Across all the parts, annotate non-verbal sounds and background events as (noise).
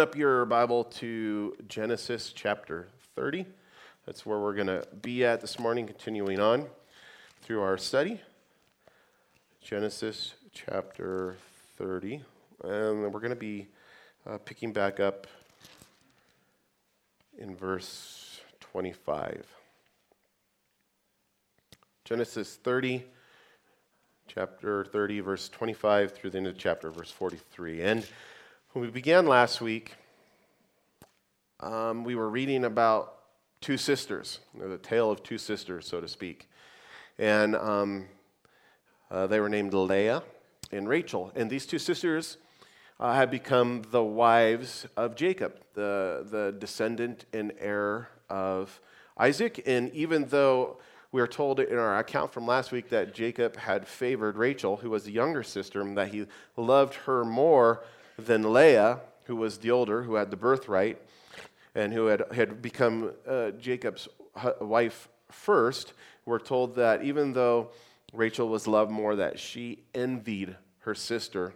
up your Bible to Genesis chapter 30. That's where we're going to be at this morning, continuing on through our study. Genesis chapter 30. And we're going to be uh, picking back up in verse 25. Genesis 30, chapter 30, verse 25 through the end of chapter, verse 43. And when we began last week, um, we were reading about two sisters, the tale of two sisters, so to speak. And um, uh, they were named Leah and Rachel. And these two sisters uh, had become the wives of Jacob, the, the descendant and heir of Isaac. And even though we are told in our account from last week that Jacob had favored Rachel, who was the younger sister, and that he loved her more than Leah, who was the older, who had the birthright, and who had, had become uh, Jacob's wife first, we're told that even though Rachel was loved more, that she envied her sister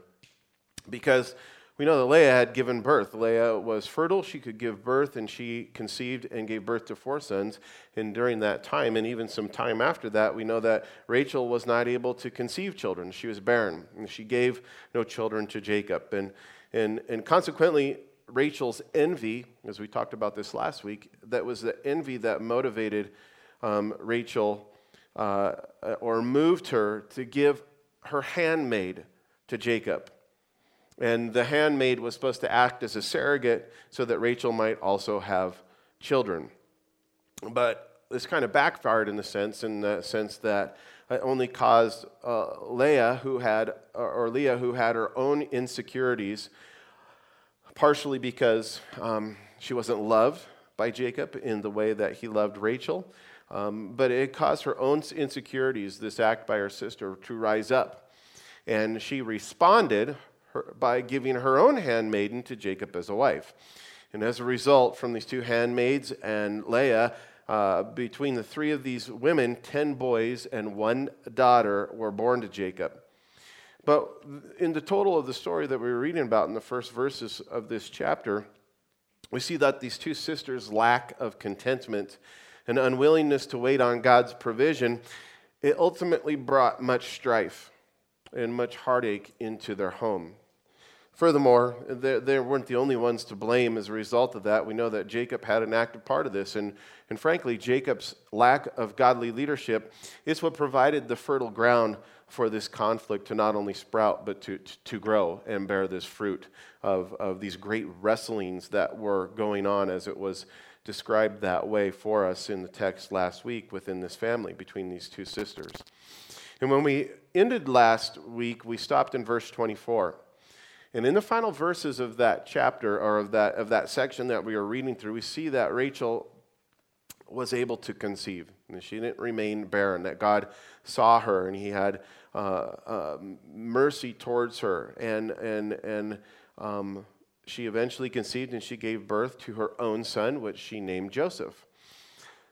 because we know that Leah had given birth. Leah was fertile. She could give birth, and she conceived and gave birth to four sons. And during that time, and even some time after that, we know that Rachel was not able to conceive children. She was barren, and she gave no children to Jacob. And, and, and consequently, Rachel's envy, as we talked about this last week, that was the envy that motivated um, Rachel uh, or moved her to give her handmaid to Jacob. And the handmaid was supposed to act as a surrogate so that Rachel might also have children. But this kind of backfired in the sense, in the sense that it only caused uh, Leah, who had, or Leah, who had her own insecurities, partially because um, she wasn't loved by Jacob in the way that he loved Rachel. Um, but it caused her own insecurities, this act by her sister, to rise up. And she responded her, by giving her own handmaiden to Jacob as a wife. And as a result, from these two handmaids and Leah, uh, between the three of these women, 10 boys and one daughter were born to Jacob. But in the total of the story that we were reading about in the first verses of this chapter, we see that these two sisters' lack of contentment and unwillingness to wait on God's provision, it ultimately brought much strife and much heartache into their home. Furthermore, they, they, weren't the only ones to blame as a result of that. We know that Jacob had an active part of this. And, and frankly, Jacob's lack of godly leadership is what provided the fertile ground for this conflict to not only sprout, but to, to, to grow and bear this fruit of, of these great wrestlings that were going on as it was described that way for us in the text last week within this family between these two sisters. And when we ended last week, we stopped in verse 24. And in the final verses of that chapter, or of that, of that section that we are reading through, we see that Rachel was able to conceive. And she didn't remain barren, that God saw her and he had uh, uh, mercy towards her. And, and, and um, she eventually conceived and she gave birth to her own son, which she named Joseph.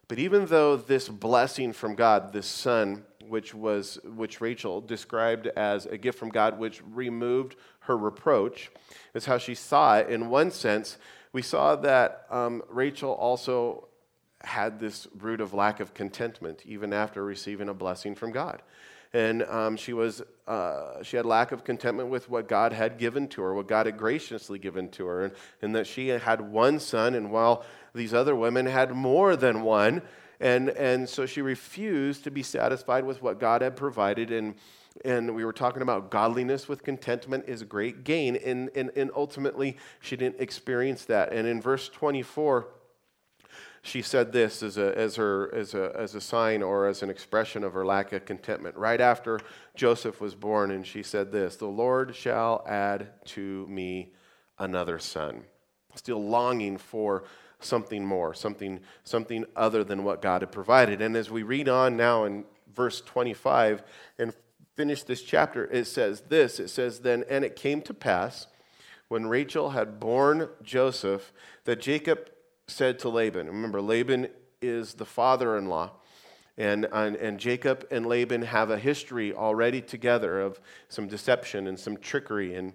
But even though this blessing from God, this son, which was which Rachel described as a gift from God, which removed her reproach, is how she saw it. In one sense, we saw that um, Rachel also had this root of lack of contentment, even after receiving a blessing from God. And um, she, was, uh, she had lack of contentment with what God had given to her, what God had graciously given to her, and, and that she had one son, and while these other women had more than one, and, and so she refused to be satisfied with what God had provided. And, and we were talking about godliness with contentment is great gain. And, and, and ultimately, she didn't experience that. And in verse 24, she said this as a, as, her, as, a, as a sign or as an expression of her lack of contentment. Right after Joseph was born, and she said this The Lord shall add to me another son. Still longing for something more, something, something other than what God had provided. And as we read on now in verse 25 and finish this chapter, it says this it says, Then, and it came to pass when Rachel had borne Joseph that Jacob said to Laban, remember, Laban is the father in law. And, and, and, Jacob and Laban have a history already together of some deception and some trickery. And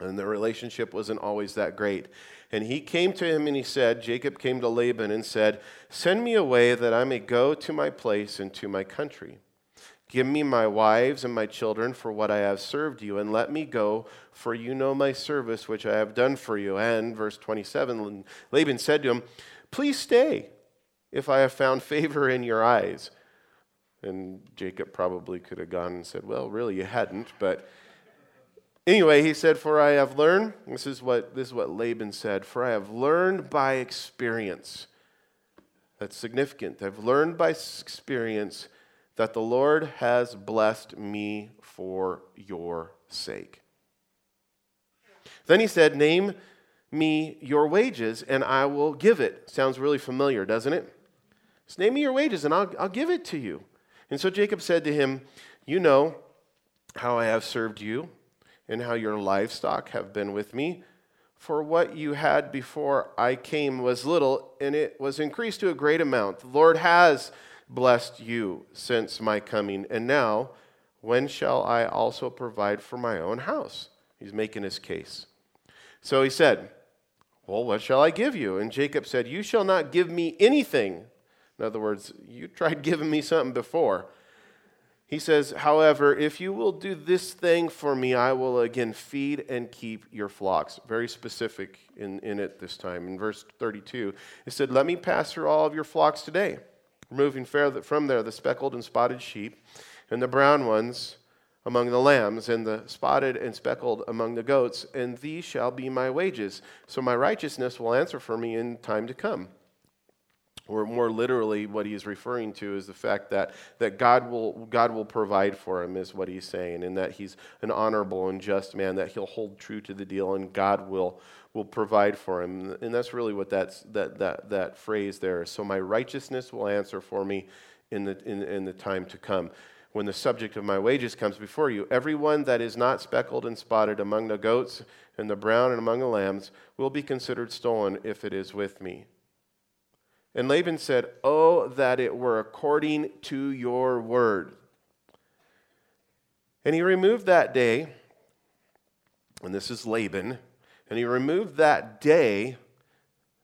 And the relationship wasn't always that great. And he came to him and he said, Jacob came to Laban and said, Send me away that I may go to my place and to my country. Give me my wives and my children for what I have served you, and let me go, for you know my service which I have done for you. And, verse 27, Laban said to him, Please stay, if I have found (laughs) favor in your eyes. And Jacob probably could have gone and said, Well, really, you hadn't, but Anyway, he said, For I have learned, this is what, this is what Laban said, for I have learned by experience. That's significant. I've learned by experience that the Lord has blessed me for your sake. Then he said, Name me your wages and I will give it. Sounds really familiar, doesn't it? Just name me your wages and I'll, I'll give it to you. And so Jacob said to him, You know how I have served you and how your livestock have been with me. For what you had before I came was little, and it was increased to a great amount. The Lord has blessed you since my coming, and now when shall I also provide for my own house? He's making his case. So he said, Well, what shall I give you? And Jacob said, You shall not give me anything. In other words, you tried (laughs) giving me something before. He says, However, if you will do this thing for me, I will again feed and keep your flocks. Very specific in, in it this time. In verse 32, it said, Let me pass through all of your flocks today, removing from there the speckled and spotted sheep, and the brown ones among the lambs, and the spotted and speckled among the goats, and these shall be my wages. So my righteousness will answer for me in time to come or more literally what he's referring to is the fact that, that God, will, God will provide for him is what he's saying and that he's an honorable and just man that he'll hold true to the deal and god will, will provide for him. And that's really what that's, that, that, that phrase there so my righteousness will answer for me in the, in, in the time to come. When the subject of my wages comes before you everyone that is not speckled and spotted among the goats and the brown and among the lambs will be considered stolen if it is with me and Laban said, Oh, that it were according to your word. And he removed that day, and this is Laban, and he removed that day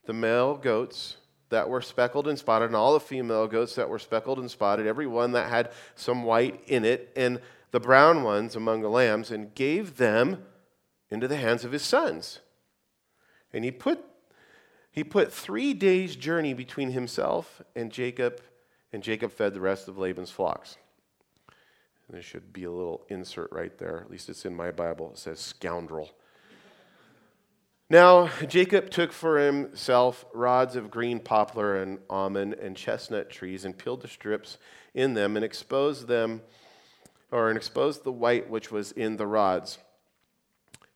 the male goats that were speckled and spotted, and all the female goats that were speckled and spotted, every one that had some white in it, and the brown ones among the lambs, and gave them into the hands of his sons. And he put he put three days' journey between himself and Jacob, and Jacob fed the rest of Laban's flocks. there should be a little insert right there. At least it's in my Bible. It says scoundrel. Now, Jacob took for himself rods of green poplar and almond and chestnut trees and peeled the strips in them and exposed them, or and exposed the white which was in the rods.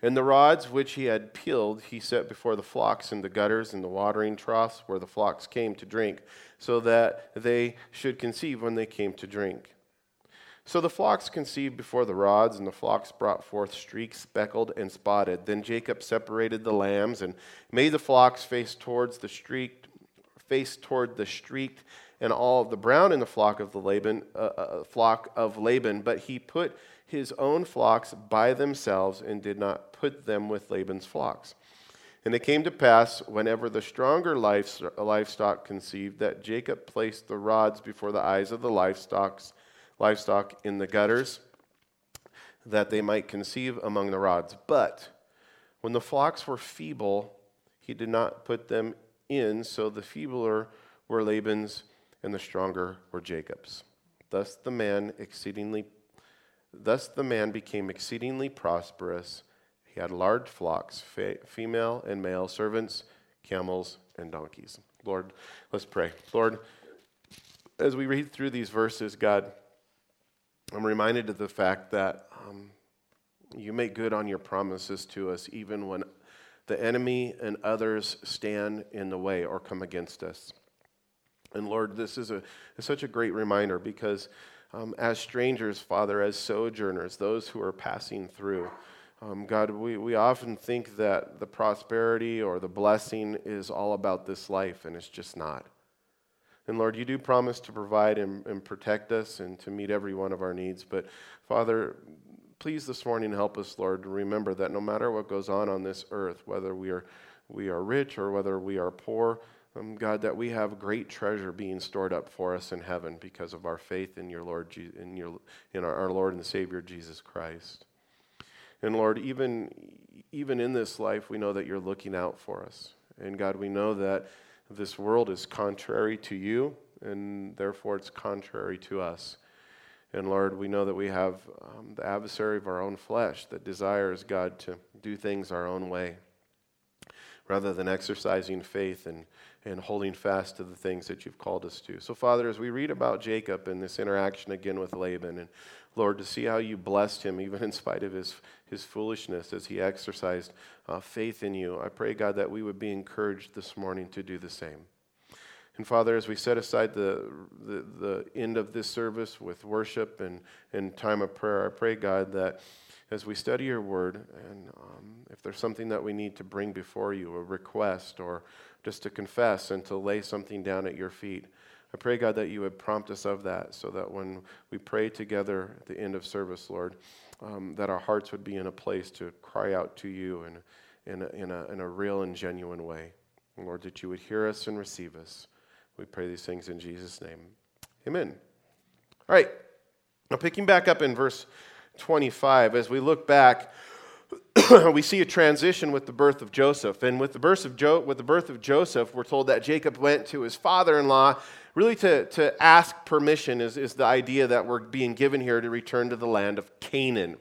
And the rods which he had peeled, he set before the flocks in the gutters and the watering troughs where the flocks came to drink, so that they should conceive when they came to drink. So the flocks conceived before the rods, and the flocks brought forth streaks, speckled and spotted. Then Jacob separated the lambs and made the flocks face towards the streaked, face toward the streaked, and all of the brown in the flock of the Laban, uh, uh, flock of Laban. But he put his own flocks by themselves and did not put them with Laban's flocks. And it came to pass, whenever the stronger livestock conceived, that Jacob placed the rods before the eyes of the livestock livestock in the gutters, that they might conceive among the rods. But when the flocks were feeble, he did not put them in, so the feebler were Laban's, and the stronger were Jacob's. Thus the man exceedingly Thus the man became exceedingly prosperous. He had large flocks, female and male servants, camels, and donkeys. Lord, let's pray. Lord, as we read through these verses, God, I'm reminded of the fact that um, you make good on your promises to us even when the enemy and others stand in the way or come against us. And Lord, this is, a, is such a great reminder because um, as strangers, Father, as sojourners, those who are passing through. Um, God, we, we often think that the prosperity or the blessing is all about this life, and it's just not. And Lord, you do promise to provide and, and protect us and to meet every one of our needs. But Father, please this morning help us, Lord, to remember that no matter what goes on on this earth, whether we are, we are rich or whether we are poor, um, God, that we have great treasure being stored up for us in heaven because of our faith in your Lord, in your, in our, our Lord and Savior Jesus Christ. And Lord, even even in this life, we know that you're looking out for us. And God, we know that this world is contrary to you, and therefore it's contrary to us. And Lord, we know that we have um, the adversary of our own flesh that desires, God, to do things our own way rather than exercising faith and, and holding fast to the things that you've called us to. So, Father, as we read about Jacob and this interaction again with Laban, and Lord, to see how you blessed him, (laughs) even in spite of his, his foolishness, as he exercised uh, faith in you, I pray, God, that we would be encouraged this morning to do the same. And Father, as we set aside the, the, the end of this service with worship and, and time of prayer, I pray, God, that as we study your word, and um, if there's something that we need to bring before you, a request, or just to confess and to lay something down at your feet, I pray, God, that you would prompt us of that so that when we pray together at the end of service, Lord, um, that our hearts would be in a place to cry out to you in, in, a, in, a, in a real and genuine way. Lord, that you would hear us and receive us. We pray these things in Jesus' name. Amen. All right. Now, picking back up in verse 25, as we look back, (coughs) we see a transition with the birth of Joseph. And with the birth of, jo- with the birth of Joseph, we're told that Jacob went to his father in law really to, to ask permission is, is the idea that we're being given here to return to the land of Canaan,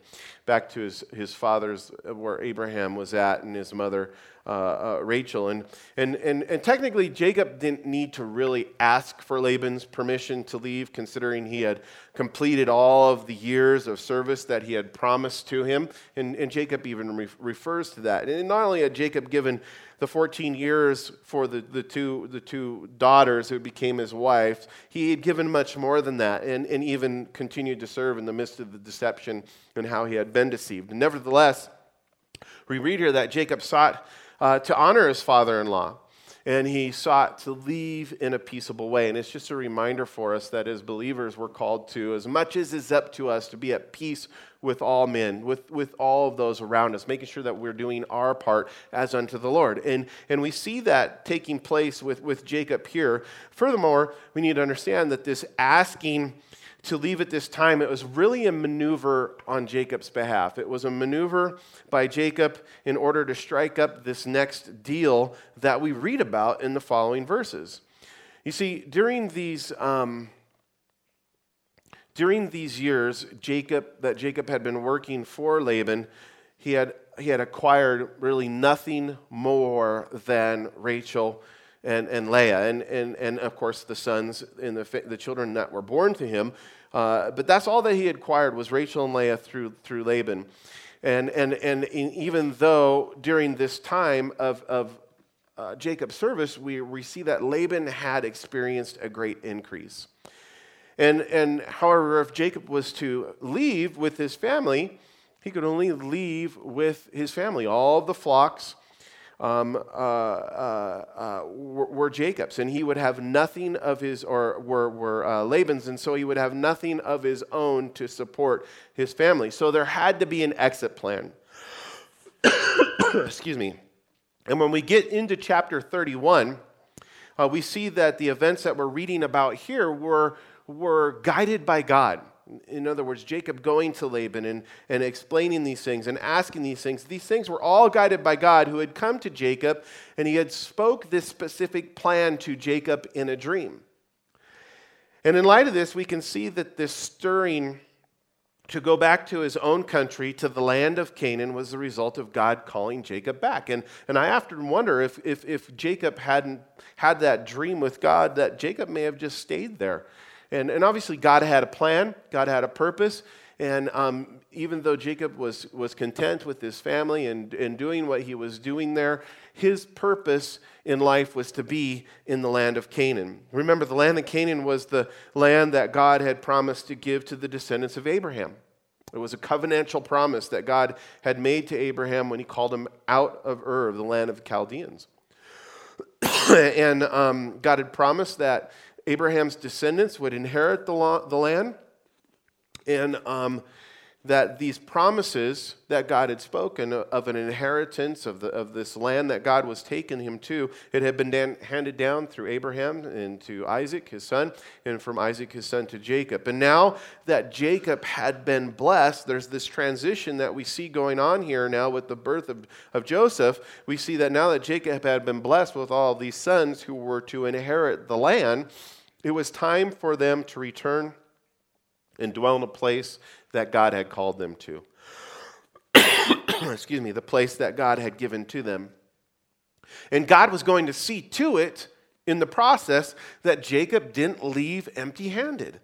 back to his, his father's, where Abraham was at, and his mother uh, uh, Rachel. And, and, and, and technically, Jacob didn't need to really ask for Laban's permission to leave, considering he had completed all of the years of service that he had promised to him. And, and Jacob even re- refers to that. And not only had Jacob given the 14 years for the, the, two, the two daughters who became his wives, he had given much more than that and, and even continued to serve in the midst of the deception and how he had been deceived. Nevertheless, we read here that Jacob sought uh, to honor his father in law. And he sought to leave in a peaceable way. And it's just a reminder for us that as believers, we're called to, as much as is up to us, to be at peace with all men, with, with all of those around us, making sure that we're doing our part as unto the Lord. And, and we see that taking place with, with Jacob here. Furthermore, we need to understand that this asking to leave at this time, it was really a maneuver on Jacob's behalf. It was a maneuver by Jacob in order to strike up this next deal that we read about in the following verses. You see, during these. Um, during these years, Jacob, that Jacob had been working for Laban, he had, he had acquired really nothing more than Rachel and, and Leah, and, and, and of course the sons and the, the children that were born to him. Uh, but that's all that he acquired was Rachel and Leah through, through Laban. And, and, and even though during this time of, of uh, Jacob's service, we, we see that Laban had experienced a great increase. And, and however, if Jacob was to leave with his family, he could only leave with his family. All the flocks um, uh, uh, uh, were, were, Jacob's, and he would have nothing of his, or were, were uh, Laban's, and so he would have nothing of his own to support his family. So there had to be an exit plan. (coughs) Excuse me. And when we get into chapter 31, uh, we see that the events that we're reading about here were, were guided by God in other words, Jacob going to Laban and, and explaining these things and asking these things, these things were all guided by God who had come to Jacob and he had spoke this specific plan to Jacob in a dream. And in light of this, we can see that this stirring to go back to his own country, to the land of Canaan, was the result of God calling Jacob back. And, and I often wonder if, if, if Jacob hadn't had that dream with God, that Jacob may have just stayed there and, and obviously, God had a plan, God had a purpose. And um, even though Jacob was, was content with his family and, and doing what he was doing there, his purpose in life was to be in the land of Canaan. Remember, the land of Canaan was the land that God had promised to give to the descendants of Abraham. It was a covenantal promise that God had made to Abraham when he called him out of Ur, the land of the Chaldeans. (coughs) and um, God had promised that Abraham's descendants would inherit the, the land. And um, that these promises that God had spoken of an inheritance of, the, of this land that God was taking him to, it had been dan- handed down through Abraham and to Isaac, his son, and from Isaac, his son, to Jacob. And now that Jacob had been blessed, there's this transition that we see going on here now with the birth of, of Joseph. We see that now that Jacob had been blessed with all these sons who were to inherit the land, it was time for them to return and dwell in a place that God had called them to. (coughs) Excuse me, the place that God had given to them. And God was going to see to it in the process that Jacob didn't leave empty handed.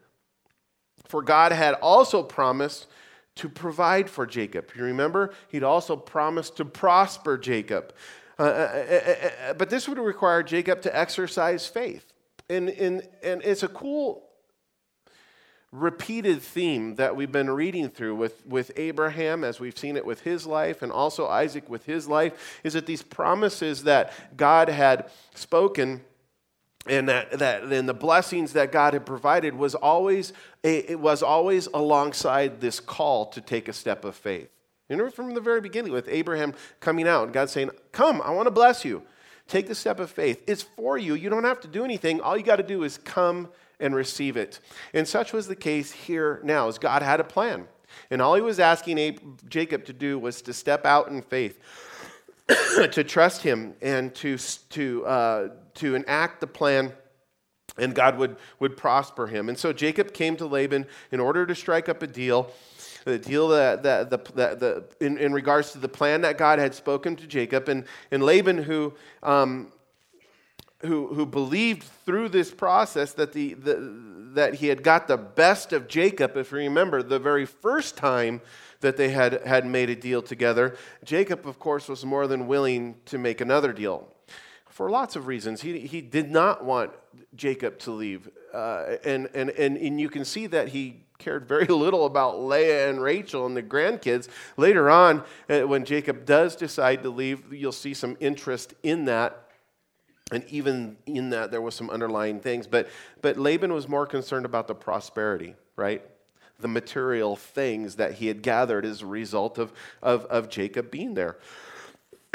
For God had also promised to provide for Jacob. You remember? He'd also promised to prosper Jacob. Uh, uh, uh, but this would require Jacob to exercise faith. And, and, and it's a cool repeated theme that we've been reading through with, with Abraham, as we've seen it with his life, and also Isaac with his life, is that these promises that God had spoken and that, that and the blessings that God had provided was always a, it was always alongside this call to take a step of faith. You know, from the very beginning, with Abraham coming out, and God saying, Come, I want to bless you. Take the step of faith. It's for you. You don't have to do anything. All you got to do is come and receive it. And such was the case here now, as God had a plan. And all he was asking Jacob to do was to step out in faith, (coughs) to trust him, and to, to, uh, to enact the plan and God would, would prosper him. And so Jacob came to Laban in order to strike up a deal, the deal that, that, the, that the, in, in regards to the plan that God had spoken to Jacob. And, and Laban, who um, who, who believed through this process that, the, the, that he had got the best of Jacob. If you remember, the very first time that they had, had made a deal together, Jacob, of course, was more than willing to make another deal for lots of reasons. He, he did not want Jacob to leave. Uh, and, and, and, and you can see that he cared very (laughs) little about Leah and Rachel and the grandkids. Later on, uh, when Jacob does decide to leave, you'll see some interest in that and even in that, there was some underlying things. But, but Laban was more concerned about the prosperity, right? The material things that he had gathered as a result of, of, of Jacob being there.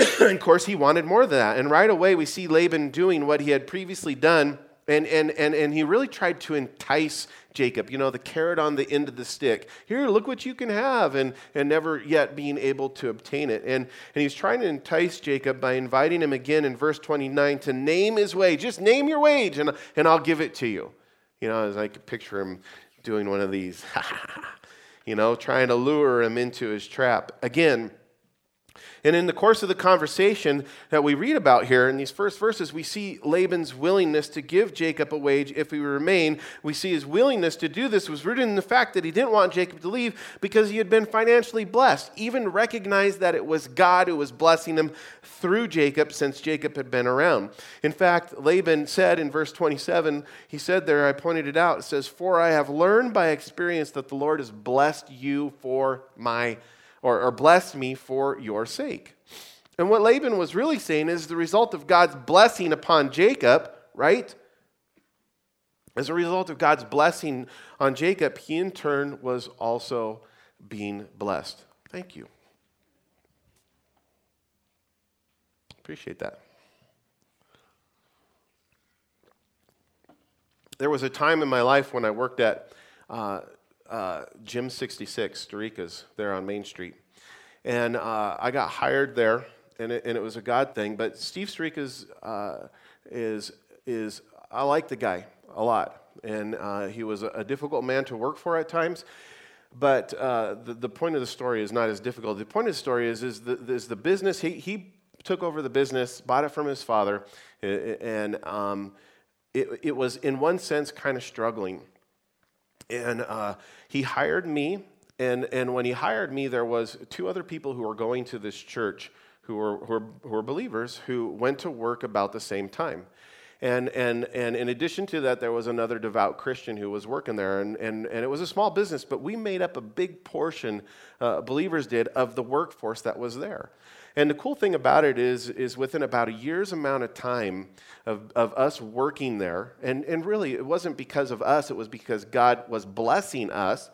(coughs) and of course, he wanted more than that. And right away, we see Laban doing what he had previously done. And, and, and, and he really tried to entice Jacob, you know, the carrot on the end of the stick. Here, look what you can have, and, and never yet being able to obtain it. And, and he's trying to entice Jacob by inviting him again in verse 29 to name his wage. Just name your wage, and, and I'll give it to you. You know, as I could picture him doing one of these, (laughs) you know, trying to lure him into his trap. Again, and in the course of the conversation that we read about here in these first verses, we see Laban's willingness to give Jacob a wage if he remain. We see his willingness to do this was rooted in the fact that he didn't want Jacob to leave because he had been financially blessed, even recognized that it was God who was blessing him through Jacob since Jacob had been around. In fact, Laban said in verse 27, he said there, I pointed it out, it says, For I have learned by experience that the Lord has blessed you for my or, or bless me for your sake. And what Laban was really saying is the result of God's blessing upon Jacob, right? As a result of God's blessing on Jacob, he in turn was also being blessed. Thank you. Appreciate that. There was a time in my life when I worked at uh, uh, Gym 66, Dorica's, there on Main Street. And uh, I got hired there, and it, and it was a God thing. But Steve Storica's uh, is, is, I like the guy a lot. And uh, he was a, a, difficult man to work for at times. But uh, the, the point of the story is not as difficult. The point of the story is, is, the, is the business, he, he took over the business, bought it from his father, and um, it, it was, in one sense, kind of struggling. And uh, he hired me, and, and when he hired me, there was two other people who were going to this church who were, who were, who were believers who went to work about the same time. And, and, and in addition to that, there was another devout Christian who was working there. And, and, and it was a small business, but we made up a big portion, uh, believers did, of the workforce that was there. And the cool thing about it is, is within about a year's amount of time of, of us working there, and, and really it wasn't because of us, it was because God was blessing us.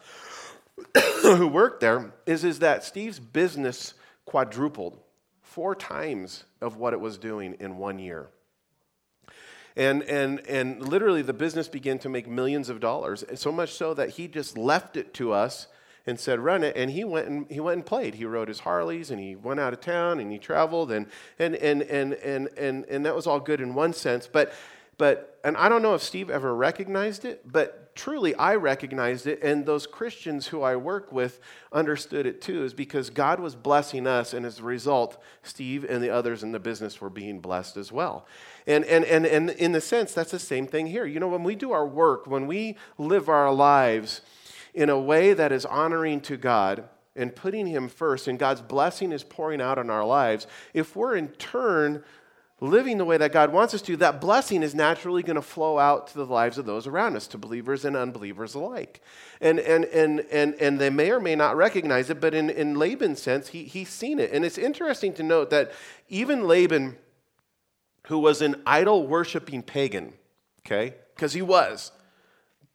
(coughs) who worked there is, is that Steve's business quadrupled four times of what it was doing in one year. And, and, and literally, the business began to make millions of dollars, so much so that he just left it to us and said, run it. And he went and, he went and played. He rode his Harleys and he went out of town and he traveled. And, and, and, and, and, and, and that was all good in one sense. But, but, and I don't know if Steve ever recognized it, but truly I recognized it, and those Christians who I work with understood it too, is because God was blessing us, and as a result, Steve and the others in the business were being blessed as well. And, and, and, and in the sense, that's the same thing here. You know, when we do our work, when we live our lives in a way that is honoring to God, and putting Him first, and God's blessing is pouring out on our lives, if we're in turn living the way that God wants us to, that blessing is naturally going to flow out to the lives of those around us, to believers and unbelievers alike. And, and, and, and, and they may or may not recognize it, but in, in Laban's sense, he, he's seen it. And it's interesting to note that even Laban, who was an idol worshiping pagan, okay, because he was,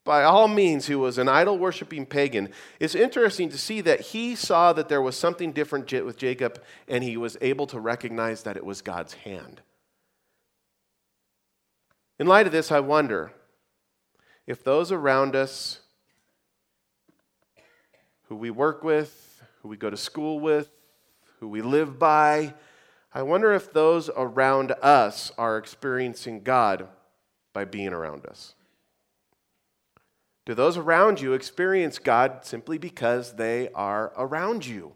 by all means, he was an idol worshiping pagan. It's interesting to see that he saw that there was something different with Jacob, and he was able to recognize that it was God's hand. In light of this, I wonder if those around us who we work with, who we go to school with, who we live by, I wonder if those around us are experiencing God by being around us. Do those around you experience God simply because they are around you?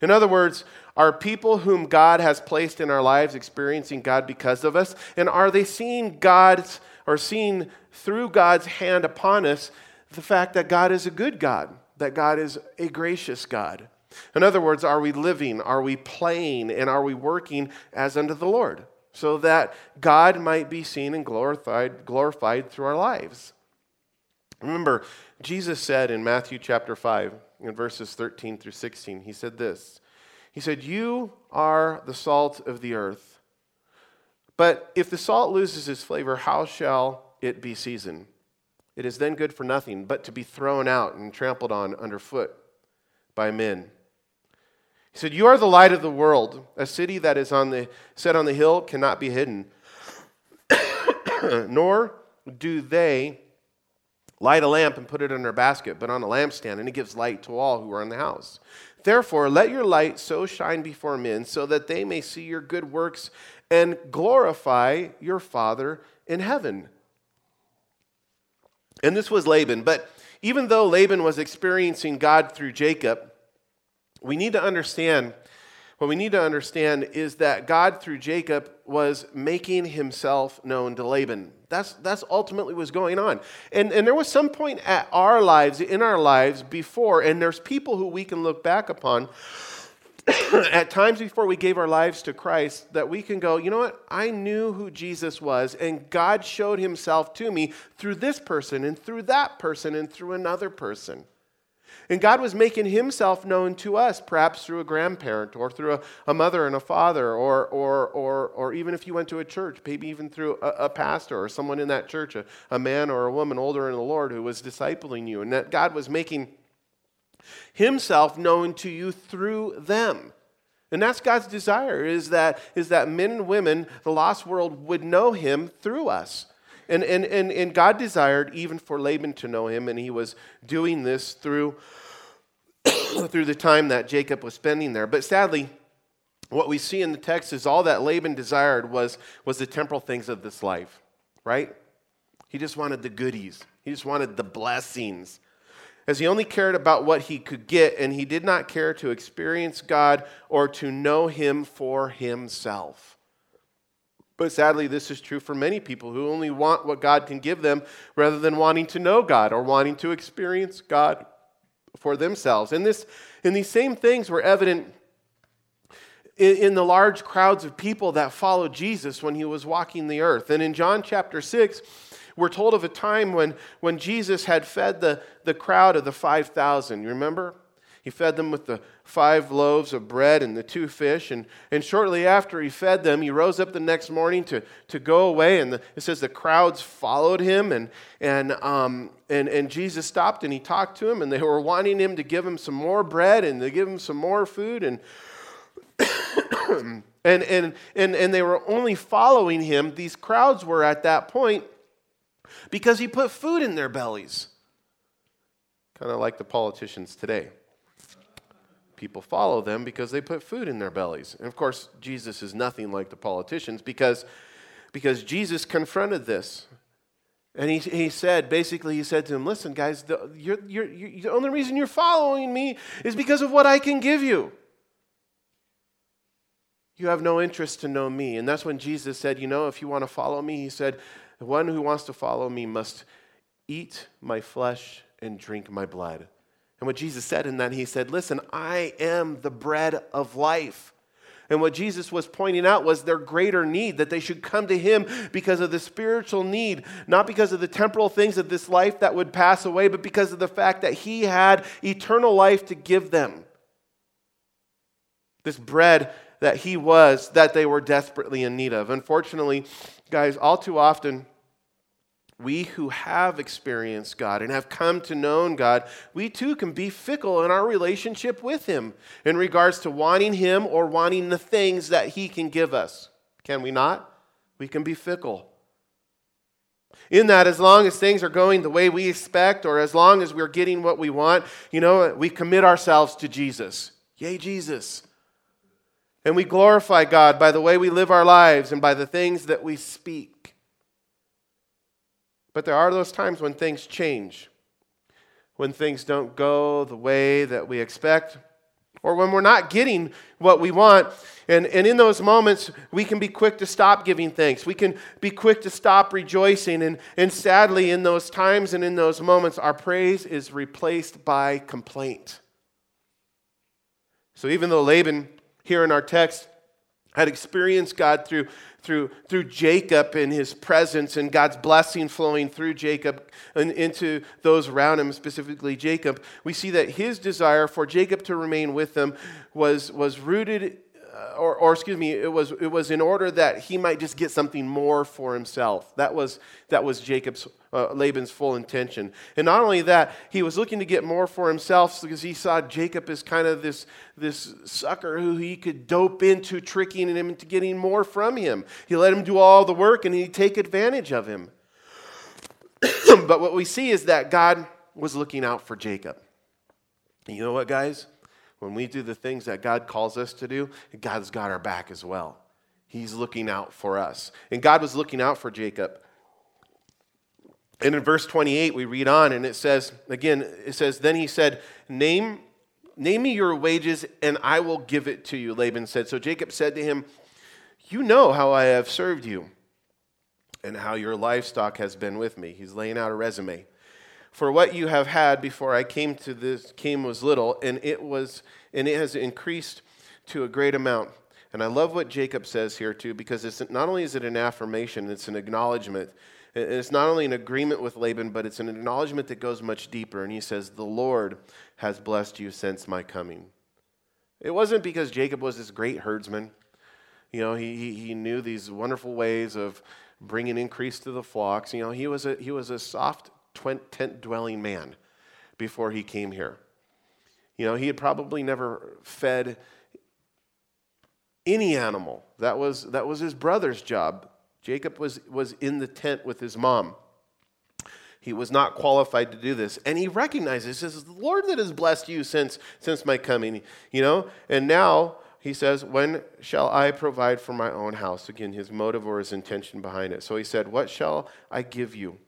In other words, are people whom God has placed in our lives experiencing God because of us? And are they seeing God's or seeing through God's hand upon us the fact that God is a good God, that God is a gracious God? In other words, are we living, are we playing, and are we working as unto the Lord so that God might be seen and glorified, glorified through our lives? Remember, Jesus said in Matthew chapter 5, in verses 13 through 16, he said this. He said, You are the salt of the earth. But if the salt loses its flavor, how shall it be seasoned? It is then good for nothing but to be thrown out and trampled on underfoot by men. He said, You are the light of the world. A city that is on the, set on the hill cannot be hidden. (coughs) Nor do they light a lamp and put it in a basket, but on a lampstand, and it gives light to all who are in the house. Therefore, let your light so shine before men, so that they may see your good works and glorify your Father in heaven. And this was Laban. But even though Laban was experiencing God through Jacob, we need to understand what we need to understand is that God, through Jacob, was making himself known to Laban. That's, that's ultimately what's going on. And, and there was some point at our lives, in our lives before, and there's people who we can look back upon (coughs) at times before we gave our lives to Christ that we can go, you know what? I knew who Jesus was, and God showed himself to me through this person, and through that person, and through another person. And God was making himself known to us, perhaps through a grandparent or through a, a mother and a father, or, or, or, or even if you went to a church, maybe even through a, a pastor or someone in that church, a, a man or a woman older in the Lord who was discipling you. And that God was making himself known to you through them. And that's God's desire is that, is that men and women, the lost world, would know him through us. And, and, and, and God desired even for Laban to know him, and he was doing this through, (coughs) through the time that Jacob was spending there. But sadly, what we see in the text is all that Laban desired was, was the temporal things of this life, right? He just wanted the goodies, he just wanted the blessings. As he only cared about what he could get, and he did not care to experience God or to know him for himself. But sadly, this is true for many people who only want what God can give them rather than wanting to know God or wanting to experience God for themselves. And, this, and these same things were evident in, in the large crowds of people that followed Jesus when he was walking the earth. And in John chapter 6, we're told of a time when, when Jesus had fed the, the crowd of the 5,000. You remember? He fed them with the five loaves of bread and the two fish. And, and shortly after he fed them, he rose up the next morning to, to go away. And the, it says the crowds followed him. And, and, um, and, and Jesus stopped and he talked to him. And they were wanting him to give him some more bread and to give him some more food. And, (coughs) and, and, and, and they were only following him. These crowds were at that point because he put food in their bellies. Kind of like the politicians today people follow them because they put food in their bellies. And of course, Jesus is nothing like the politicians because, because Jesus confronted this. And he, he said, basically, he said to him, Listen, guys, the, you're, you're, you're, the only reason you're following me is because of what I can give you. You have no interest to know me. And that's when Jesus said, You know, if you want to follow me, he said, The one who wants to follow me must eat my flesh and drink my blood. And what Jesus said in that, he said, Listen, I am the bread of life. And what Jesus was pointing out was their greater need, that they should come to him because of the spiritual need, not because of the temporal things of this life that would pass away, but because of the fact that he had eternal life to give them. This bread that he was, that they were desperately in need of. Unfortunately, guys, all too often, we who have experienced God and have come to know God, we too can be fickle in our relationship with Him in regards to wanting Him or wanting the things that He can give us. Can we not? We can be fickle. In that, as long as things are going the way we expect, or as long as we're getting what we want, you know, we commit ourselves to Jesus. Yay, Jesus. And we glorify God by the way we live our lives and by the things that we speak. But there are those times when things change, when things don't go the way that we expect, or when we're not getting what we want. And, and in those moments, we can be quick to stop giving thanks. We can be quick to stop rejoicing. And, and sadly, in those times and in those moments, our praise is replaced by complaint. So even though Laban, here in our text, had experienced God through through, through Jacob and his presence and God's blessing flowing through Jacob and into those around him, specifically Jacob, we see that his desire for Jacob to remain with them was, was rooted or, or excuse me, it was, it was in order that he might just get something more for himself. That was, that was Jacob's, uh, Laban's full intention. And not only that, he was looking to get more for himself because he saw Jacob as kind of this, this sucker who he could dope into tricking him into getting more from him. He let him do all the work and he'd take advantage of him. (clears throat) but what we see is that God was looking out for Jacob. And you know what, guys? When we do the things that God calls us to do, God's got our back as well. He's looking out for us. And God was looking out for Jacob. And in verse 28, we read on, and it says, again, it says, Then he said, Name, name me your wages, and I will give it to you, Laban said. So Jacob said to him, You know how I have served you, and how your livestock has been with me. He's laying out a resume. For what you have had before I came to this came was little, and it was and it has increased to a great amount. And I love what Jacob says here too, because it's not only is it an affirmation, it's an acknowledgement. It's not only an agreement with Laban, but it's an acknowledgement that goes much deeper. And he says, The Lord has blessed you since my coming. It wasn't because Jacob was this great herdsman. You know, he, he, he knew these wonderful ways of bringing increase to the flocks. You know, he was a, he was a soft tent dwelling man before he came here. You know, he had probably never fed any animal. That was, that was his brother's job. Jacob was, was in the tent with his mom. He was not qualified to do this. And he recognizes, he says, the Lord that has blessed you since, since my coming, you know? And now he says, When shall I provide for my own house? Again, his motive or his intention behind it. So he said, What shall I give you?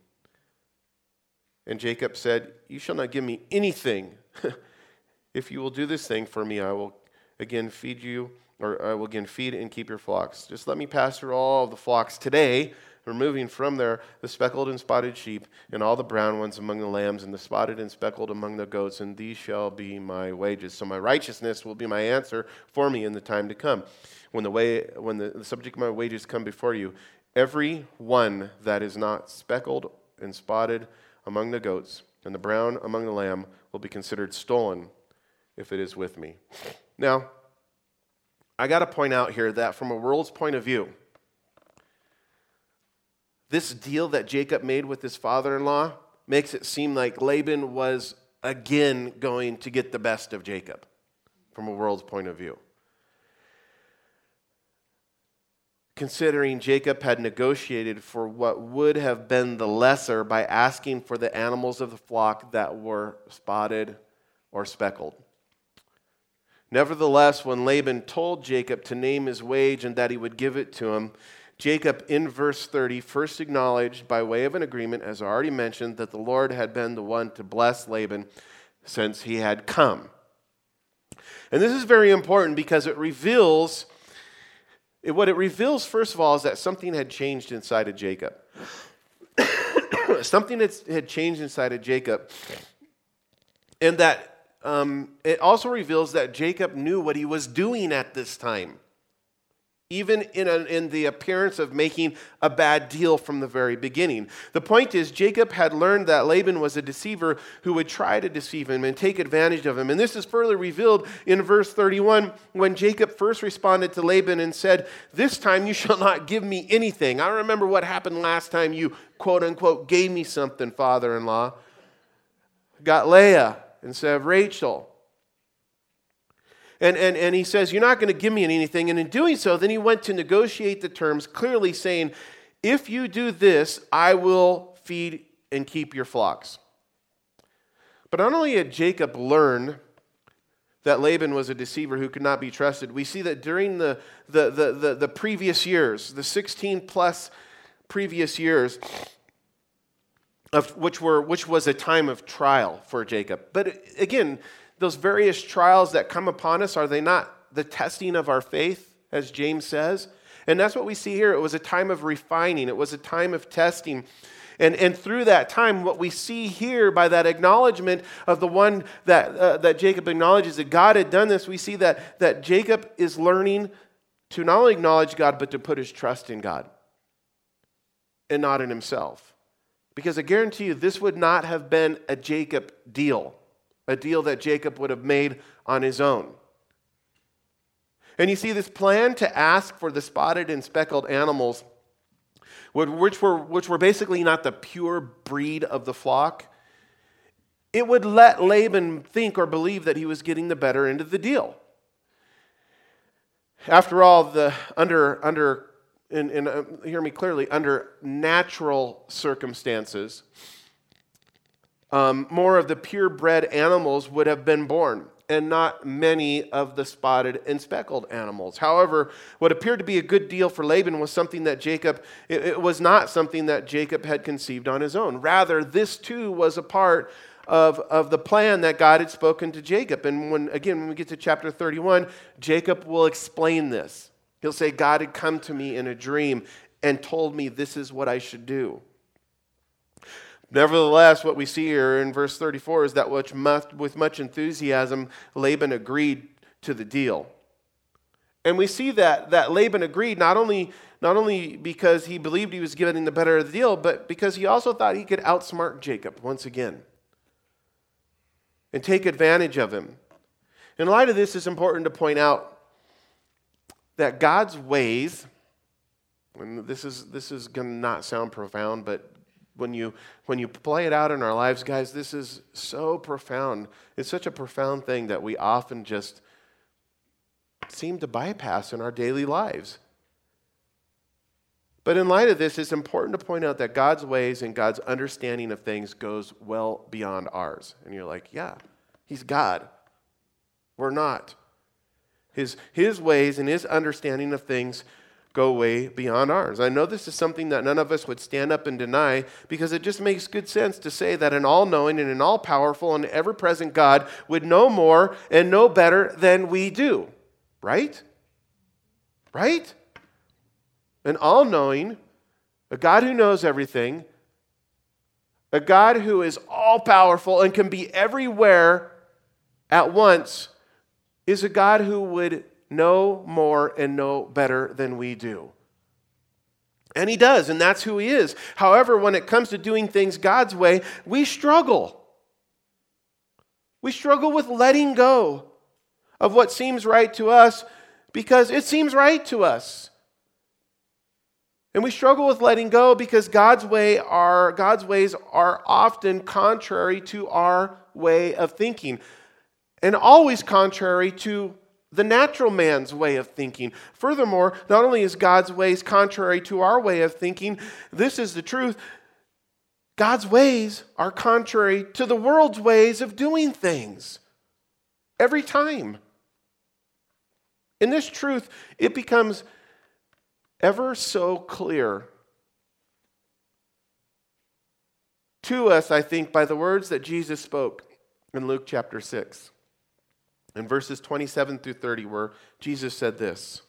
And Jacob said, You shall not give me anything. (laughs) if you will do this thing for me, I will again feed you, or I will again feed and keep your flocks. Just let me pass through all the flocks today, removing from there the speckled and spotted sheep, and all the brown ones among the lambs, and the spotted and speckled among the goats, and these shall be my wages. So my righteousness will be my answer for me in the time to come. When the way when the, the subject of my wages come before you, every one that is not speckled and spotted among the goats, and the brown among the lamb will be considered stolen. if it is with me. (laughs) Now, I got to point out here that from a world's point of view, this deal that Jacob made with his father in law makes it seem like Laban was again going to get the best of Jacob from a world's point of view. Considering Jacob had negotiated for what would have been the lesser by asking for the animals of the flock that were spotted or speckled. Nevertheless, when Laban told Jacob to name his wage and that he would give it to him, Jacob, in verse 30, first acknowledged by way of an agreement, as I already mentioned, that the Lord had been the one to bless Laban since he had come. And this is very important because it reveals, what it reveals, first of all, is that something had changed inside of Jacob. (coughs) something that had changed inside of Jacob. And that um, it also reveals that Jacob knew what he was doing at this time, even in, a, in the appearance of making a bad deal from the very beginning. The point is, Jacob had learned that Laban was a deceiver who would try to deceive him and take advantage of him. And this is further revealed in verse 31 when Jacob first responded to Laban and said, This time you (laughs) shall not give me anything. I remember what happened last time you, quote unquote, gave me something, father in law. Got Leah instead of Rachel. And, and, and he says, You're not going to give me anything. And in doing so, then he went to negotiate the terms, clearly saying, If you do this, I will feed and keep your flocks. But not only had Jacob learned that Laban was a deceiver who could not be trusted, we see that during the, the, the, the, the previous years, the 16 plus previous years, of, which, were, which was a time of trial for Jacob. But again, those various trials that come upon us, are they not the testing of our faith, as James says? And that's what we see here. It was a time of refining, it was a time of testing. And, and through that time, what we see here by that acknowledgement of the one that, uh, that Jacob acknowledges that God had done this, we see that, that Jacob is learning to not only acknowledge God, but to put his trust in God and not in himself. Because I guarantee you, this would not have been a Jacob deal, a deal that Jacob would have made on his own. And you see, this plan to ask for the spotted and speckled animals, which were, which were basically not the pure breed of the flock, it would let Laban think or believe that he was getting the better end of the deal. After all, the, under, under and, and uh, hear me clearly, under natural circumstances, um, more of the purebred animals would have been born, and not many of the spotted and speckled animals. However, what appeared to be a good deal for Laban was something that Jacob, it, it was not something that Jacob had conceived on his own. Rather, this too was a part of, of the plan that God had spoken to Jacob. And when, again, when we get to chapter 31, Jacob will explain this. He'll say, God had come to me in a dream and told me this is what I should do. Nevertheless, what we see here in verse 34 is that with much enthusiasm, Laban agreed to the deal. And we see that, that Laban agreed not only, not only because he believed he was getting the better of the deal, but because he also thought he could outsmart Jacob once again and take advantage of him. In light of this, it's important to point out that God's ways, and this is, this is going to not sound profound, but when you, when you play it out in our lives, guys, this is so profound. It's such a profound thing that we often just seem to bypass in our daily lives. But in light of this, it's important to point out that God's ways and God's understanding of things goes well beyond ours. And you're like, yeah, He's God. We're not. His, his ways and his understanding of things go way beyond ours. I know this is something that none of us would stand up and deny because it just makes good sense to say that an all knowing and an all powerful and ever present God would know more and know better than we do. Right? Right? An all knowing, a God who knows everything, a God who is all powerful and can be everywhere at once is a God who would know more and know better than we do. And he does, and that's who he is. However, when it comes to doing things God's way, we struggle. We struggle with letting go of what seems right to us because it seems right to us. And we struggle with letting go because God's way are God's ways are often contrary to our way of thinking and always contrary to the natural man's way of thinking. Furthermore, not only is God's ways contrary to our way of thinking, this is the truth. God's ways are contrary to the world's ways of doing things. Every time. In this truth, it becomes ever so clear to us, I think, by the words that Jesus spoke in Luke chapter 6, in verses 27 through 30, where Jesus said this.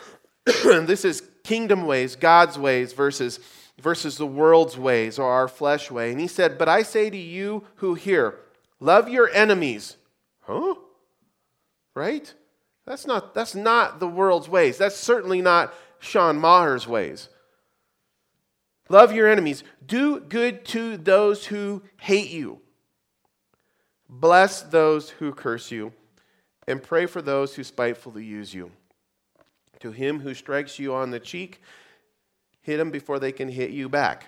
(clears throat) this is kingdom ways, God's ways, versus, versus the world's ways or our flesh way. And he said, But I say to you who hear, love your enemies. Huh? Right? That's not, that's not the world's ways. That's certainly not Sean Maher's ways. Love your enemies. Do good to those who hate you. Bless those who curse you. And pray for those who spitefully use you. To him who strikes you on the cheek, hit him before they can hit you back.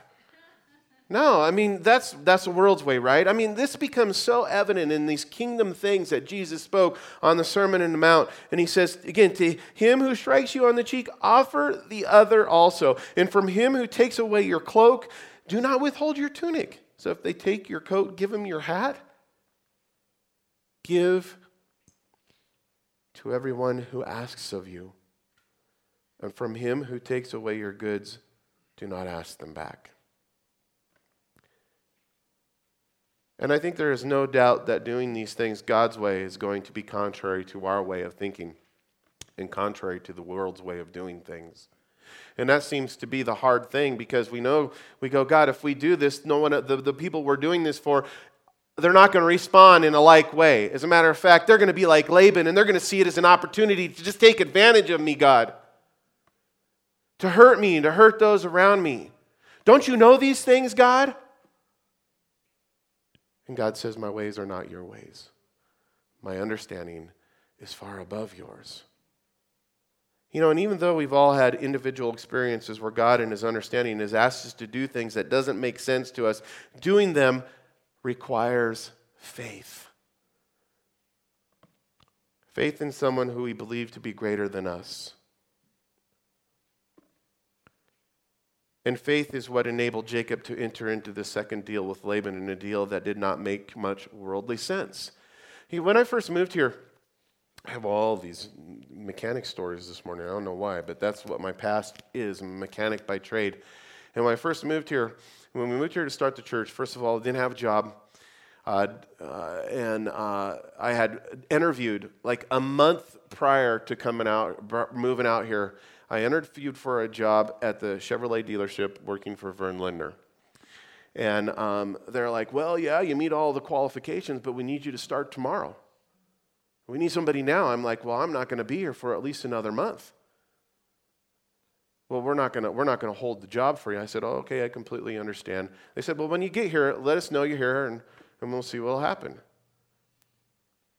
No, I mean, that's, that's the world's way, right? I mean, this becomes so evident in these kingdom things that Jesus spoke on the Sermon on the Mount. And he says, again, to him who strikes you on the cheek, offer the other also. And from him who takes away your cloak, do not withhold your tunic. So if they take your coat, give him your hat. Give to everyone who asks of you. And from him who takes away your goods, do not ask them back. And I think there is no doubt that doing these things God's way is going to be contrary to our way of thinking and contrary to the world's way of doing things. And that seems to be the hard thing because we know, we go, God, if we do this, no one, the, the people we're doing this for, they're not going to respond in a like way. As a matter of fact, they're going to be like Laban and they're going to see it as an opportunity to just take advantage of me, God, to hurt me, and to hurt those around me. Don't you know these things, God? And God says, My ways are not your ways. My understanding is far above yours. You know, and even though we've all had individual experiences where God in his understanding has asked us to do things that doesn't make sense to us, doing them requires faith. Faith in someone who we believe to be greater than us. And faith is what enabled Jacob to enter into the second deal with Laban in a deal that did not make much worldly sense. He, when I first moved here, I have all these mechanic stories this morning. I don't know why, but that's what my past is. I'm a mechanic by trade. And when I first moved here, when we moved here to start the church, first of all, I didn't have a job. Uh, uh, and uh, I had interviewed like a month prior to coming out, moving out here. I interviewed for a job at the Chevrolet dealership working for Vern Lindner. And um, they're like, well, yeah, you meet all the qualifications, but we need you to start tomorrow. We need somebody now. I'm like, well, I'm not going to be here for at least another month. Well, we're not going to we're not going to hold the job for you. I said, oh, okay, I completely understand. They said, well, when you get here, let us know you're here, and, and we'll see what will happen.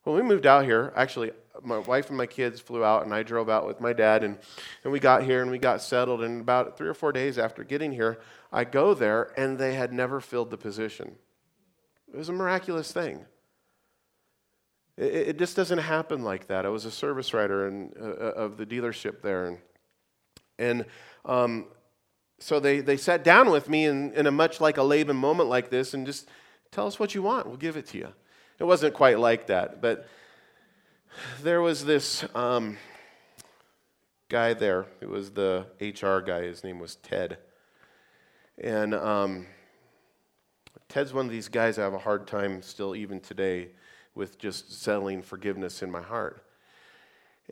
When we moved out here, actually, my wife and my kids flew out, and I drove out with my dad, and, and we got here and we got settled. And about three or four days after getting here, I go there, and they had never filled the position. It was a miraculous thing. It, it just doesn't happen like that. I was a service writer in, uh, uh, of the dealership there, and, and um, so they, they sat down with me in, in a much like a Laban moment like this, and just tell us what you want. We'll give it to you. It wasn't quite like that, but there was this um, guy there. It was the HR guy. His name was Ted. And um, Ted's one of these guys I have a hard time still, even today, with just settling forgiveness in my heart.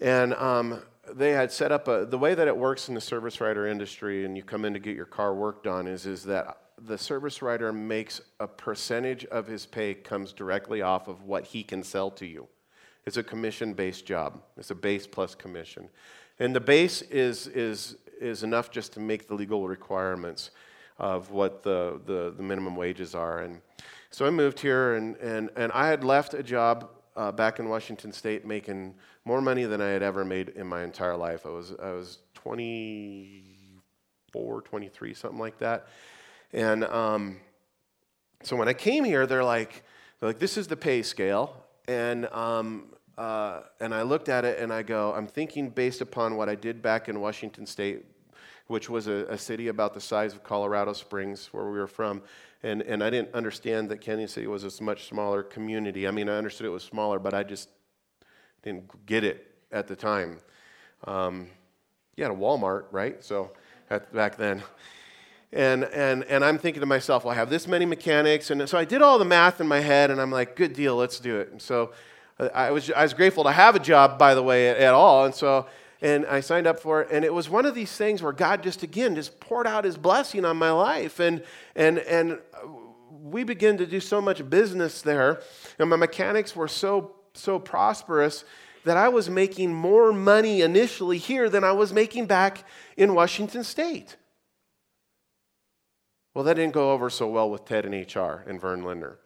And um, they had set up a, the way that it works in the service writer industry, and you come in to get your car worked on, is, is that the service writer makes a percentage of his pay comes directly off of what he can sell to you. It's a commission based job, it's a base plus commission. And the base is, is, is enough just to make the legal requirements. of what the, the, the minimum wages are. And so I moved here, and, and, and I had left a job uh, back in Washington State making more money than I had ever made in my entire life. I was, I was 24, 23, something like that. And um, so when I came here, they're like, they're like, this is the pay scale. And, um, uh, and I looked at it and I go, I'm thinking based upon what I did back in Washington State, which was a, a city about the size of Colorado Springs, where we were from. And, and I didn't understand that Cañon City was a much smaller community. I mean, I understood it was smaller, but I just didn't get it at the time. Um, you had a Walmart, right? So at, back then. And, and, and I'm thinking to myself, well, I have this many mechanics. And so I did all the math in my head, and I'm like, good deal, let's do it. And so I was, I was grateful to have a job, by the way, at, at all. And so and I signed up for it. And it was one of these things where God just, again, just poured out his blessing on my life. And, and, and we began to do so much business there. And my mechanics were so, so prosperous that I was making more money initially here than I was making back in Washington State. Well, that didn't go over so well with Ted and HR and Vern Linder.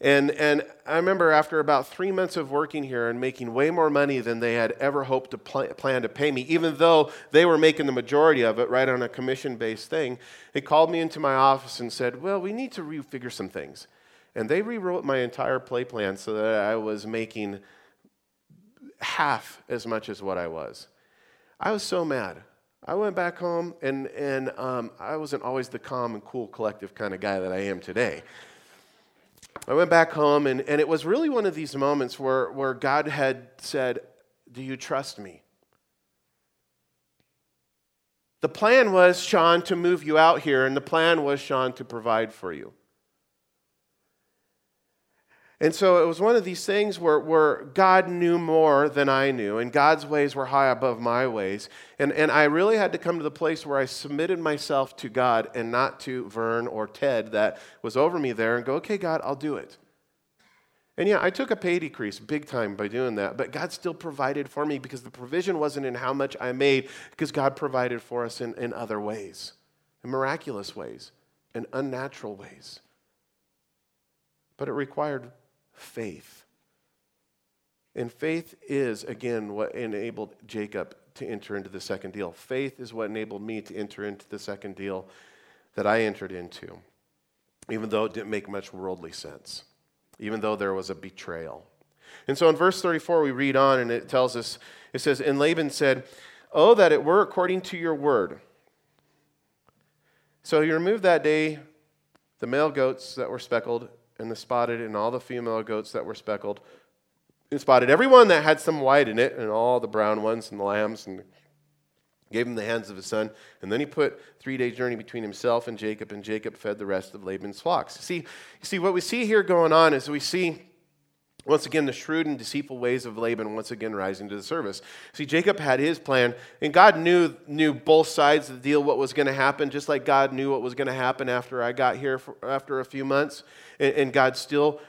And, and I remember after about three months of working here and making way more money than they had ever hoped to pl- plan to pay me, even though they were making the majority of it right on a commission based thing, they called me into my office and said, Well, we need to refigure some things. And they rewrote my entire play plan so that I was making half as much as what I was. I was so mad. I went back home, and, and um, I wasn't always the calm and cool, collective kind of guy that I am today. I went back home, and, and it was really one of these moments where, where God had said, Do you trust me? The plan was, Sean, to move you out here, and the plan was, Sean, to provide for you. And so it was one of these things where, where God knew more than I knew, and God's ways were high above my ways. And, and I really had to come to the place where I submitted myself to God and not to Vern or Ted that was over me there and go, okay, God, I'll do it. And yeah, I took a pay decrease big time by doing that, but God still provided for me because the provision wasn't in how much I made, because God provided for us in, in other ways, in miraculous ways, in unnatural ways. But it required faith. And faith is, again, what enabled Jacob to enter into the second deal. Faith is what enabled me to enter into the second deal that I entered into, even though it didn't make much worldly sense, even though there was a betrayal. And so in verse 34, we read on, and it tells us, it says, And Laban said, Oh, that it were according to your word. So he removed that day the male goats that were speckled and the spotted and all the female goats that were speckled. He spotted everyone that had some white in it, and all the brown ones and the lambs, and gave him the hands of his son. And then he put three days' journey between himself and Jacob, and Jacob fed the rest of Laban's flocks. See, see, what we see here going on is we see once again, the shrewd and deceitful ways of Laban once again rising to the surface. See, Jacob had his plan, and God knew, knew both sides of the deal, what was going to happen, just like God knew what was going to happen after I got here for, after a few months. And, and God still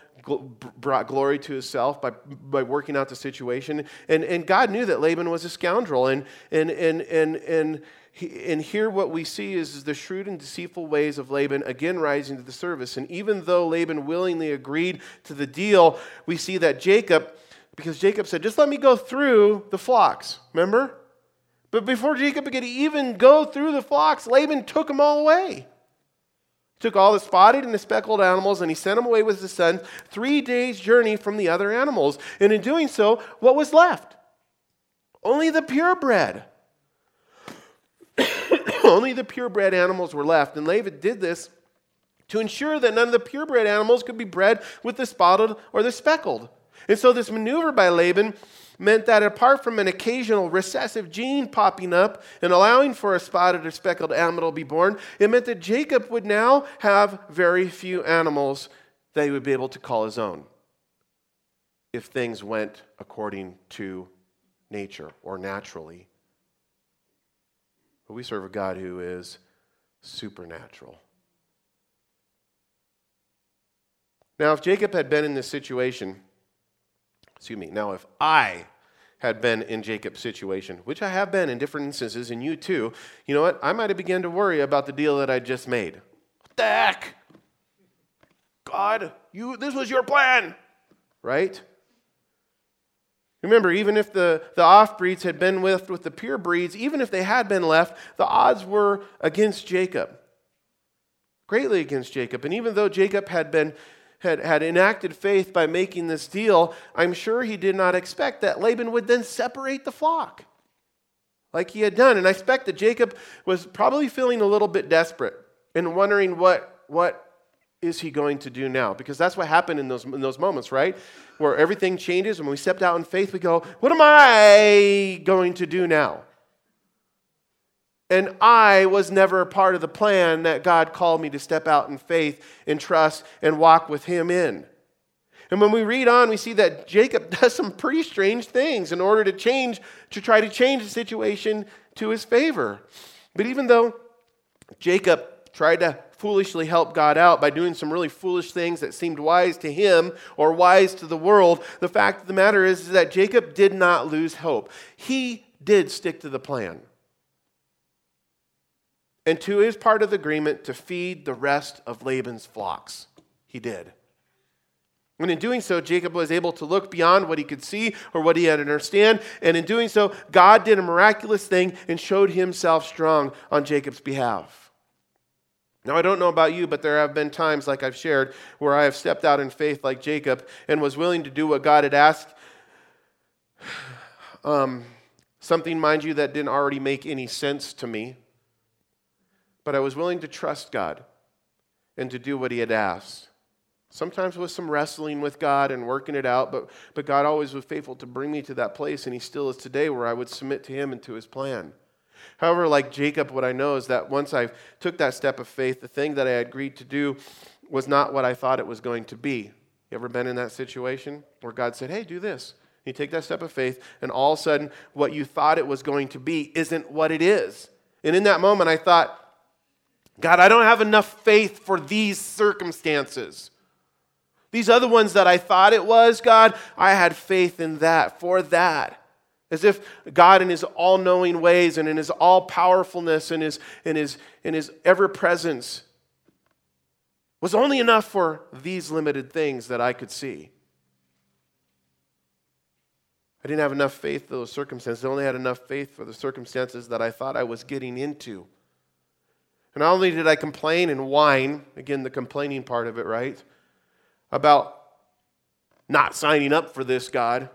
brought glory to himself by, by working out the situation. And, and God knew that Laban was a scoundrel. And, and, and, and, and and here what we see is the shrewd and deceitful ways of Laban again rising to the service. And even though Laban willingly agreed to the deal, we see that Jacob, because Jacob said, just let me go through the flocks, remember? But before Jacob could even go through the flocks, Laban took them all away. Took all the spotted and the speckled animals and he sent them away with his son, three days' journey from the other animals. And in doing so, what was left? Only the purebred. (coughs) Only the purebred animals were left. And Laban did this to ensure that none of the purebred animals could be bred with the spotted or the speckled. And so, this maneuver by Laban meant that apart from an occasional recessive gene popping up and allowing for a spotted or speckled animal to be born, it meant that Jacob would now have very few animals that he would be able to call his own if things went according to nature or naturally but we serve a God who is supernatural. Now, if Jacob had been in this situation, excuse me, now if I had been in Jacob's situation, which I have been in different instances, and you too, you know what? I might have begun to worry about the deal that I just made. What the heck? God, you this was your plan, right? Remember, even if the, the off breeds had been with, with the pure breeds, even if they had been left, the odds were against Jacob, greatly against Jacob. And even though Jacob had been had, had enacted faith by making this deal, I'm sure he did not expect that Laban would then separate the flock like he had done. And I expect that Jacob was probably feeling a little bit desperate and wondering what, what is he going to do now? Because that's what happened in those, in those moments, right? Where everything changes. And when we stepped out in faith, we go, What am I going to do now? And I was never a part of the plan that God called me to step out in faith and trust and walk with Him in. And when we read on, we see that Jacob (laughs) does some pretty strange things in order to change, to try to change the situation to his favor. But even though Jacob tried to foolishly help God out by doing some really foolish things that seemed wise to him or wise to the world, the fact of the matter is, is that Jacob did not lose hope. He did stick to the plan. And to his part of the agreement to feed the rest of Laban's flocks. He did. And in doing so, Jacob was able to look beyond what he could see or what he had to understand. And in doing so, God did a miraculous thing and showed himself strong on Jacob's behalf. Now, I don't know about you, but there have been times, like I've shared, where I have stepped out in faith like Jacob and was willing to do what God had asked. (sighs) Um, something, mind you, that didn't already make any sense to me. But I was willing to trust God and to do what He had asked. Sometimes with some wrestling with God and working it out, but, but God always was faithful to bring me to that place, and He still is today where I would submit to Him and to His plan. However, like Jacob, what I know is that once I took that step of faith, the thing that I agreed to do was not what I thought it was going to be. You ever been in that situation where God said, hey, do this? You take that step of faith, and all of a sudden, what you thought it was going to be isn't what it is. And in that moment, I thought, God, I don't have enough faith for these circumstances. These other ones that I thought it was, God, I had faith in that, for that. As if God, in his all knowing ways and in his all powerfulness and his, in his, in his ever presence, was only enough for these limited things that I could see. I didn't have enough faith for those circumstances. I only had enough faith for the circumstances that I thought I was getting into. And not only did I complain and whine, again, the complaining part of it, right? About not signing up for this, God.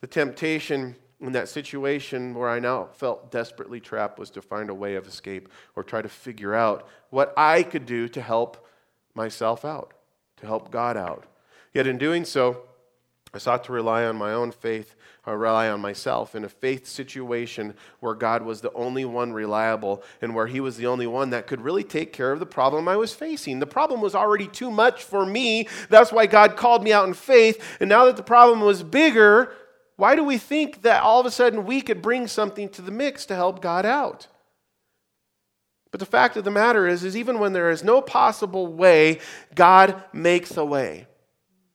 The temptation in that situation where I now felt desperately trapped was to find a way of escape or try to figure out what I could do to help myself out, to help God out. Yet in doing so, I sought to rely on my own faith or rely on myself in a faith situation where God was the only one reliable and where He was the only one that could really take care of the problem I was facing. The problem was already too much for me. That's why God called me out in faith. And now that the problem was bigger, why do we think that all of a sudden we could bring something to the mix to help God out? But the fact of the matter is, is even when there is no possible way, God makes a way.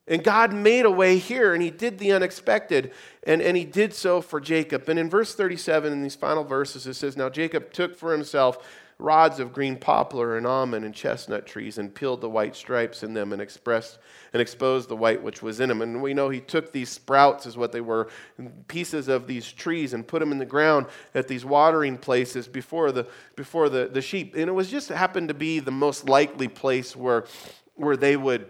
And God made a way here, and He did the unexpected, and, and He did so for Jacob. And in verse 37, in these final verses, it says, Now Jacob took for himself rods of green poplar and almond and chestnut trees and peeled the white stripes in them and expressed and exposed the white which was in them. And we know he took these sprouts, as what they were, pieces of these trees, and put them in the ground at these watering places before the before the, the sheep. And it was just happened to be the most likely place where where they would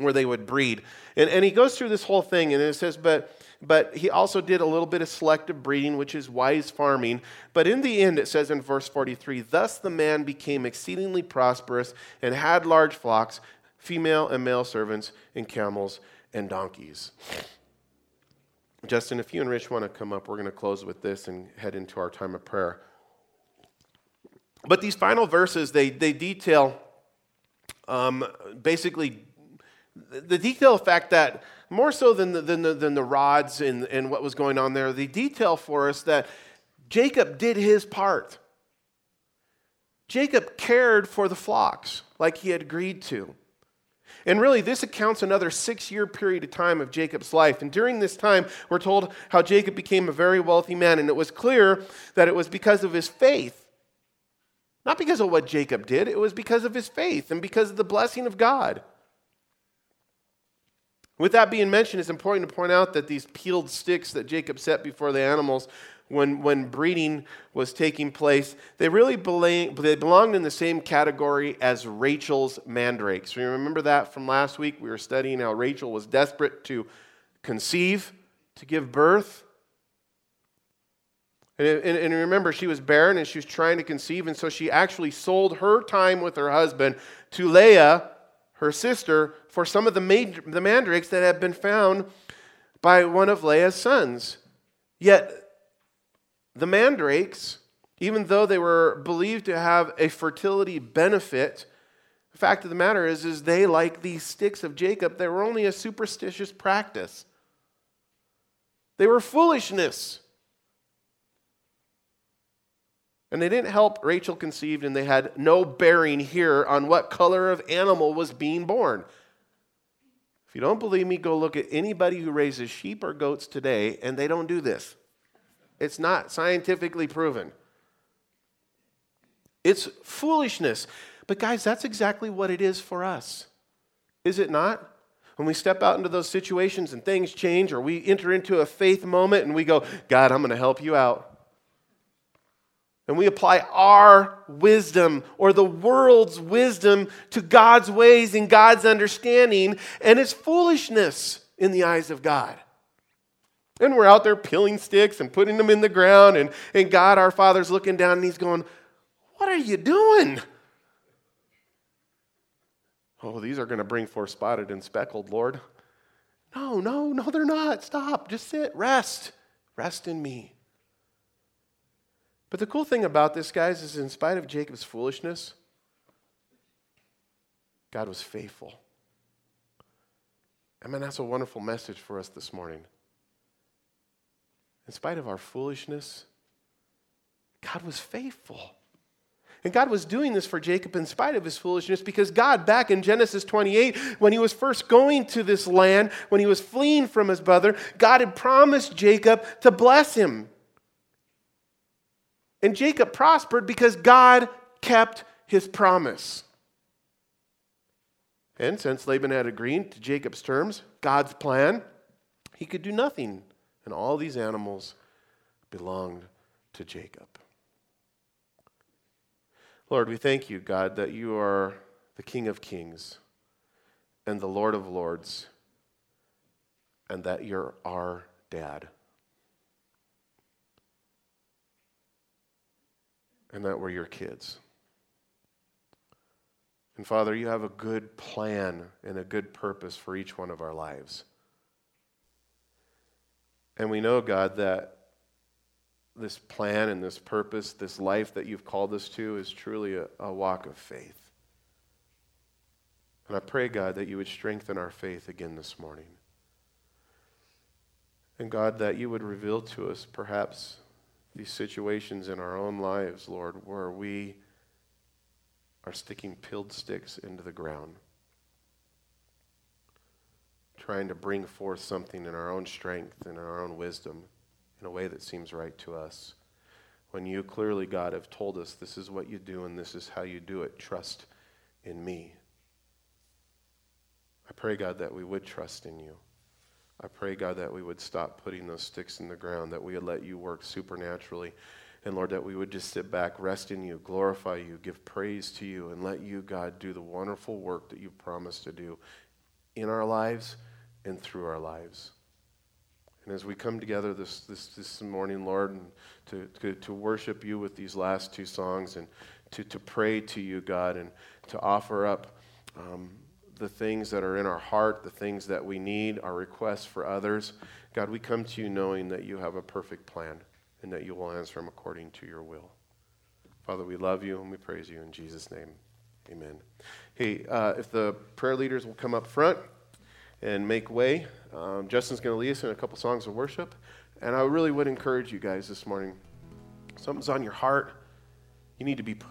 where they would breed. And, and he goes through this whole thing, and it says, but but he also did a little bit of selective breeding, which is wise farming. But in the end, it says in verse 43 Thus the man became exceedingly prosperous and had large flocks, female and male servants, and camels and donkeys. Justin, if you and Rich want to come up, we're going to close with this and head into our time of prayer. But these final verses, they, they detail um, basically the detail fact that more so than the, than the, than the rods and, and what was going on there, the detail for us that Jacob did his part. Jacob cared for the flocks like he had agreed to. And really, this accounts another six year period of time of Jacob's life. And during this time, we're told how Jacob became a very wealthy man. And it was clear that it was because of his faith. Not because of what Jacob did, it was because of his faith and because of the blessing of God. With that being mentioned, it's important to point out that these peeled sticks that Jacob set before the animals when, when breeding was taking place, they really belong, they belonged in the same category as Rachel's mandrakes. You remember that from last week? We were studying how Rachel was desperate to conceive, to give birth. And, and, and remember, she was barren and she was trying to conceive, and so she actually sold her time with her husband to Leah, her sister, for some of the, the mandrakes that had been found by one of Leah's sons. Yet the mandrakes, even though they were believed to have a fertility benefit, the fact of the matter is, is they, like these sticks of Jacob, they were only a superstitious practice. They were foolishness. And they didn't help Rachel conceived, and they had no bearing here on what color of animal was being born. If you don't believe me, go look at anybody who raises sheep or goats today, and they don't do this. It's not scientifically proven. It's foolishness. But, guys, that's exactly what it is for us. Is it not? When we step out into those situations and things change, or we enter into a faith moment and we go, God, I'm going to help you out. And we apply our wisdom or the world's wisdom to God's ways and God's understanding, and it's foolishness in the eyes of God. And we're out there peeling sticks and putting them in the ground. And, and God, our Father's looking down and He's going, What are you doing? Oh, these are going to bring forth spotted and speckled, Lord. No, no, no, they're not. Stop. Just sit. Rest. Rest in me. But the cool thing about this, guys, is in spite of Jacob's foolishness, God was faithful. I mean, that's a wonderful message for us this morning in spite of our foolishness, God was faithful. And God was doing this for Jacob in spite of his foolishness because God, back in Genesis 28, when he was first going to this land, when he was fleeing from his brother, God had promised Jacob to bless him. And Jacob prospered because God kept his promise. And since Laban had agreed to Jacob's terms, God's plan, he could do nothing and all these animals belonged to Jacob. Lord, we thank you, God, that you are the King of kings and the Lord of lords, and that you're our dad. And that we're your kids. And Father, you have a good plan and a good purpose for each one of our lives. And we know, God, that this plan and this purpose, this life that you've called us to, is truly a, a walk of faith. And I pray, God, that you would strengthen our faith again this morning. And God, that you would reveal to us perhaps these situations in our own lives, Lord, where we are sticking peeled sticks into the ground trying to bring forth something in our own strength and in our own wisdom in a way that seems right to us. When you clearly, God, have told us this is what you do and this is how you do it, trust in me. I pray, God, that we would trust in you. I pray, God, that we would stop putting those sticks in the ground, that we would let you work supernaturally. And Lord, that we would just sit back, rest in you, glorify you, give praise to you, and let you, God, do the wonderful work that you've promised to do in our lives and through our lives. And as we come together this, this, this morning, Lord, and to, to, to worship you with these last two songs and to, to pray to you, God, and to offer up um, the things that are in our heart, the things that we need, our requests for others, God, we come to you knowing that you have a perfect plan and that you will answer them according to your will. Father, we love you and we praise you in Jesus' name. Amen. Hey, uh, if the prayer leaders will come up front and make way. Um, Justin's going to lead us in a couple songs of worship. And I really would encourage you guys this morning something's on your heart, you need to be praying.